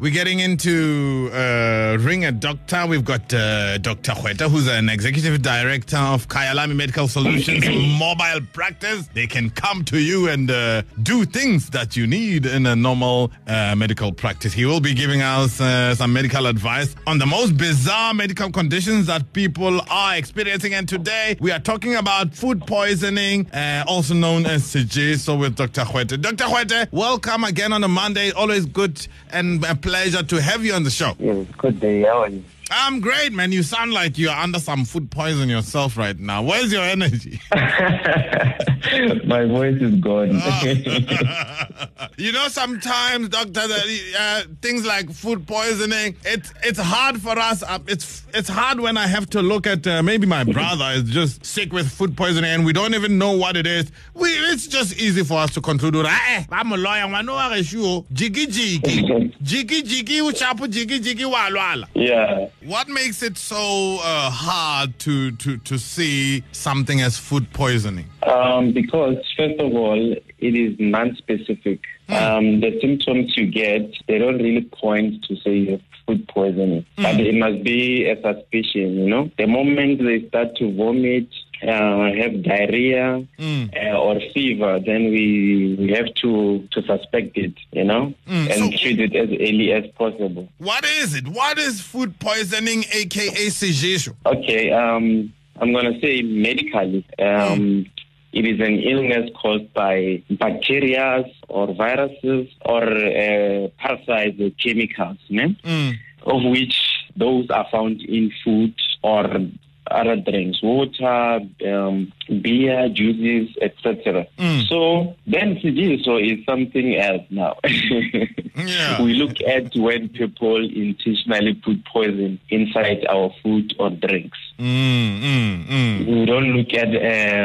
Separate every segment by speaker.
Speaker 1: We're getting into uh, Ring a Doctor. We've got uh, Dr. Kgoete, who's an executive director of Kyalami Medical Solutions mobile practice. They can come to you and uh, do things that you need in a normal uh, medical practice. He will be giving us uh, some medical advice on the most bizarre medical conditions that people are experiencing. And today we are talking about food poisoning, uh, also known as CG. So with Dr. Kgoete. Dr. Kgoete, welcome again on a Monday. Always good and a pleasure to have you on the show.
Speaker 2: Yes, good day. How are you?
Speaker 1: I'm great, man. You sound like you're under some food poison yourself right now. Where's your energy?
Speaker 2: My voice is gone.
Speaker 1: you know, sometimes, doctor, uh, things like food poisoning, it's it's hard for us. Uh, it's it's hard when I have to look at uh, maybe my brother is just sick with food poisoning and we don't even know what it is. We it's just easy for us to conclude. Eh, I'm a lawyer. I know what Jiggy jiggy, jiggy jiggy, uchapu jiggy jiggy walwala.
Speaker 2: yeah.
Speaker 1: What makes it so uh, hard to, to, to see something as food poisoning?
Speaker 2: Um, because first of all, it is non-specific. Um, the symptoms you get, they don't really point to say you have food poisoning, but it must be a suspicion. You know, the moment they start to vomit. Uh, have diarrhea uh, or fever, then we we have to to suspect it, you know, and
Speaker 1: so-
Speaker 2: treat it as early as possible.
Speaker 1: What is it? What is food poisoning, aka sejesho?
Speaker 2: Okay, um, I'm going to say medically. Um, It is an illness caused by bacteria or viruses or uh, parasites or chemicals, ne? of which those are found in food or other drinks, water, um, beer, juices, etc. So then so is something else now.
Speaker 1: Yeah.
Speaker 2: We look at when people intentionally put poison inside our food or drinks.
Speaker 1: Mm, mm, mm.
Speaker 2: We don't look at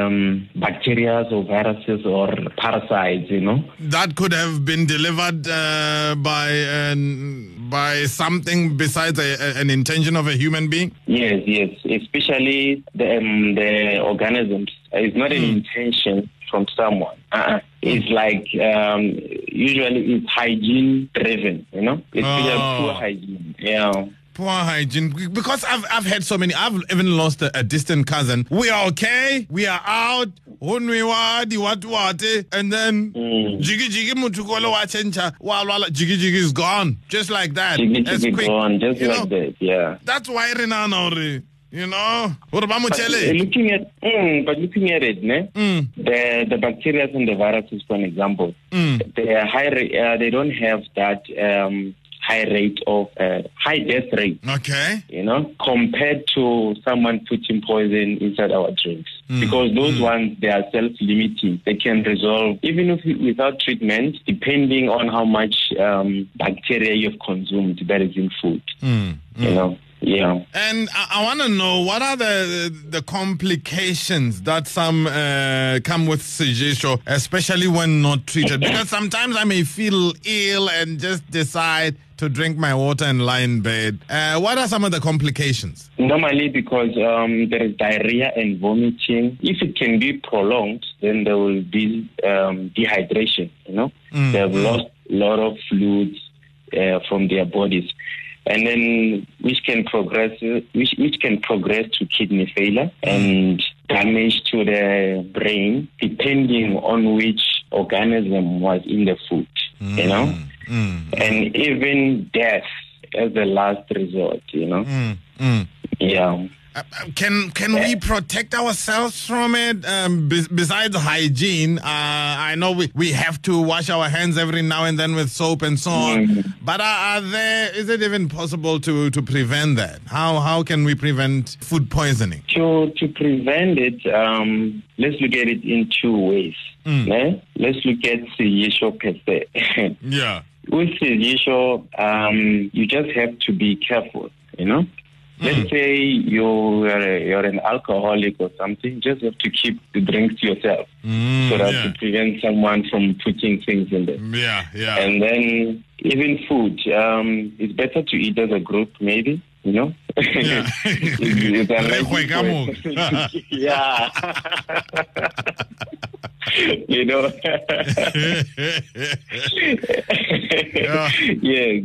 Speaker 2: um, bacteria or viruses or parasites, you know.
Speaker 1: That could have been delivered uh, by an, by something besides a, a- an intention of a human being.
Speaker 2: Yes, yes, especially the, um, the organisms. It's not an intention from someone. Uh-uh. It's like um, usually it's hygiene driven, you know. It's
Speaker 1: Oh.
Speaker 2: poor hygiene. Yeah.
Speaker 1: Poor hygiene. Because I've, I've had so many. I've even lost a, a distant cousin. We are okay. We are out. Unwiwadi, what, what, eh? And then jiggy jiggy mutukolo wachencha. Walwala, jiggy jiggy is gone. Just like that.
Speaker 2: Jiggy jiggy gone, just
Speaker 1: You
Speaker 2: like
Speaker 1: know,
Speaker 2: that. Yeah.
Speaker 1: That's why Renana, already. You know. What about Muchele?
Speaker 2: looking at mm, but looking at it, ne?
Speaker 1: Mm.
Speaker 2: the the bacteria and the viruses, for an example,
Speaker 1: Mm.
Speaker 2: they are high. Uh, they don't have that um, high rate of uh, high death rate.
Speaker 1: Okay.
Speaker 2: You know, compared to someone putting poison inside our drinks,
Speaker 1: Mm.
Speaker 2: because those ones they are self-limiting. They can resolve even if without treatment, depending on how much um, bacteria you've consumed that is in food.
Speaker 1: Mm.
Speaker 2: You know, yeah.
Speaker 1: And I, I want to know what are the the complications that some uh, come with sejesho, especially when not treated. Because sometimes I may feel ill and just decide to drink my water and lie in bed. Uh, what are some of the complications?
Speaker 2: Normally, because um, there is diarrhea and vomiting, if it can be prolonged, then there will be um, dehydration. You know,
Speaker 1: Mm,
Speaker 2: they have lost a lot of fluids uh, from their bodies, and then which can progress, which which can progress to kidney failure and damage to the brain, depending on which organism was in the food. You know,
Speaker 1: Mm,
Speaker 2: and even death as the last resort. You know.
Speaker 1: mm, mm.
Speaker 2: Yeah.
Speaker 1: Uh, Can can we protect ourselves from it? Um, be- besides hygiene, uh, I know we, we have to wash our hands every now and then with soap and so on.
Speaker 2: Mhm.
Speaker 1: But are, are there? Is it even possible to, to prevent that? How how can we prevent food poisoning?
Speaker 2: To to prevent it, um, let's look at it in two ways.
Speaker 1: Mm.
Speaker 2: ne? Let's look at Sejesho per se.
Speaker 1: Yeah.
Speaker 2: With Sejesho, um, you just have to be careful, you know? Let's say you're, you're an alcoholic or something, just have to keep the drinks to yourself
Speaker 1: Mm,
Speaker 2: so that
Speaker 1: yeah.
Speaker 2: to prevent someone from putting things in there.
Speaker 1: yeah, yeah.
Speaker 2: And then even food, um, it's better to eat as a group, maybe. You know,
Speaker 1: Yeah.
Speaker 2: It's- it's
Speaker 1: Re hwe ka
Speaker 2: unlikely for- yeah. you know.
Speaker 1: Yeah.
Speaker 2: Yes.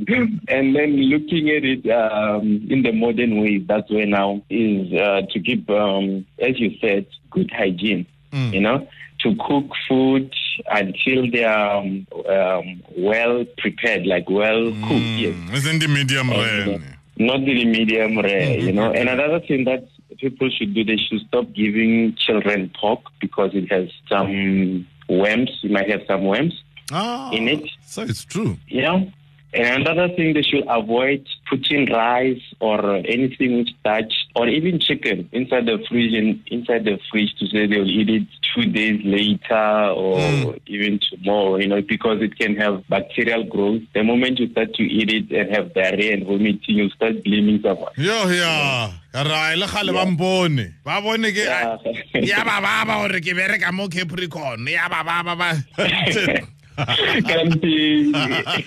Speaker 2: And then looking at it um, in the modern way, that's where now is uh, to keep, um, as you said, good hygiene. You know, to cook food until they are um, um, well prepared, like well cooked. Yes
Speaker 1: It's in the medium rare.
Speaker 2: not really medium rare, you know. And another thing that people should do, they should stop giving children pork because it has some worms. You might have some worms,
Speaker 1: Oh,
Speaker 2: In it.
Speaker 1: So it's true.
Speaker 2: you know. And another thing, they should avoid putting rice or anything with starch or even chicken inside the fridge and inside the fridge to say they'll eat it two days later or hmm. even tomorrow, you know, because it can have bacterial growth. The moment you start to eat it and have diarrhea and vomiting, you start blaming someone.
Speaker 1: Yo ya. Ra ile khale ba mpone. Ba bone ke
Speaker 2: Yeah.
Speaker 1: ya ba ba ba hore ke bereka mo Capricorn. Ya ba ba ba ba.
Speaker 2: Kanti,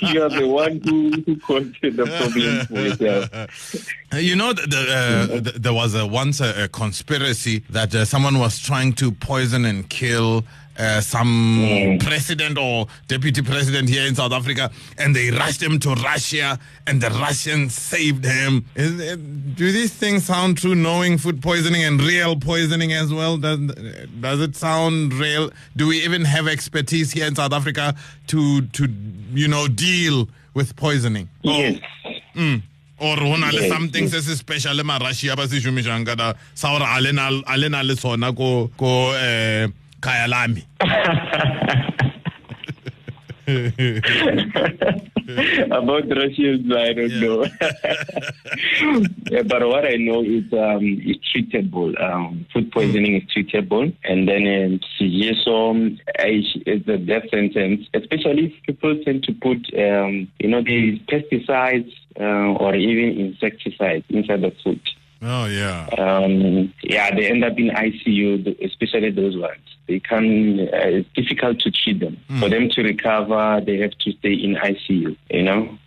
Speaker 2: you are the one who, who caused the problem
Speaker 1: You know, the, uh, th- there was a, once a, a conspiracy that uh, someone was trying to poison and kill uh, some president or deputy president here in South Africa, and they rushed him to Russia, and the Russians saved him. It, do these things sound true? Knowing food poisoning and real poisoning as well, does, does it sound real? Do we even have expertise here in South Africa to to you know deal with poisoning?
Speaker 2: Yes.
Speaker 1: or ho na le
Speaker 2: Yes,
Speaker 1: something se se special marashia ba se šomišang ka sa gore a le na- le na sona ko ko eh kaya lami
Speaker 2: About Russians, I don't know. Yeah, but what I know is um, it's treatable. Um, food poisoning is treatable. And then um, CGSOM is a death sentence, especially if people tend to put, um, you know, these pesticides uh, or even insecticides inside the food.
Speaker 1: Oh yeah
Speaker 2: um, yeah, they end up in ICU, especially those ones. They can, uh, it's difficult to treat them. For them to recover, they have to stay in ICU, you know?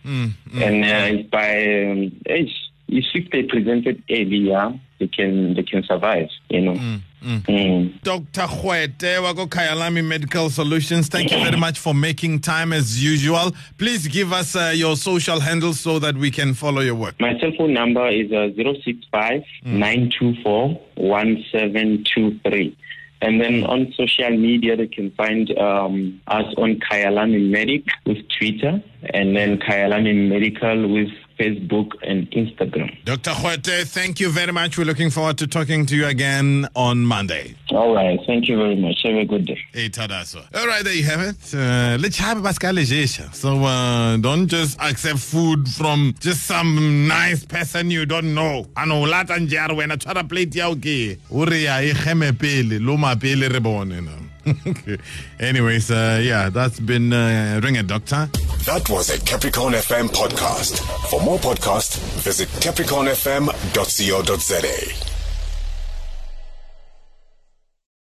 Speaker 2: And uh, by um, age, if if they presented earlier, they can, they can survive, you know? Mm.
Speaker 1: Dr. Kgoete wa ko Kyalami Medical Solutions, thank you very much for making time as usual. Please give us uh, your social handles so that we can follow your work.
Speaker 2: My cell phone number is uh, 065 924 1723. And then on social media, they can find um, us on Kyalami Medic with Twitter, and then Kyalami Medical with Facebook and Instagram.
Speaker 1: Dr. Kgoete, thank you very much. We're looking forward to talking to you again on Monday.
Speaker 2: All right. Thank you very much. Have a good day.
Speaker 1: Hey, Tadaso. All right, there you have it. Uh, let's have Pascal Lejesha. So uh, don't just accept food from just some nice person you don't know. Ano lata when a tshwara plate ya okay. Uri ya e geme pele, lo ma pele re bone na. Okay. Anyways, uh, yeah, that's been uh, Ring a Doctor.
Speaker 3: That was a Capricorn FM podcast. For more podcasts, visit capricornfm.co.za.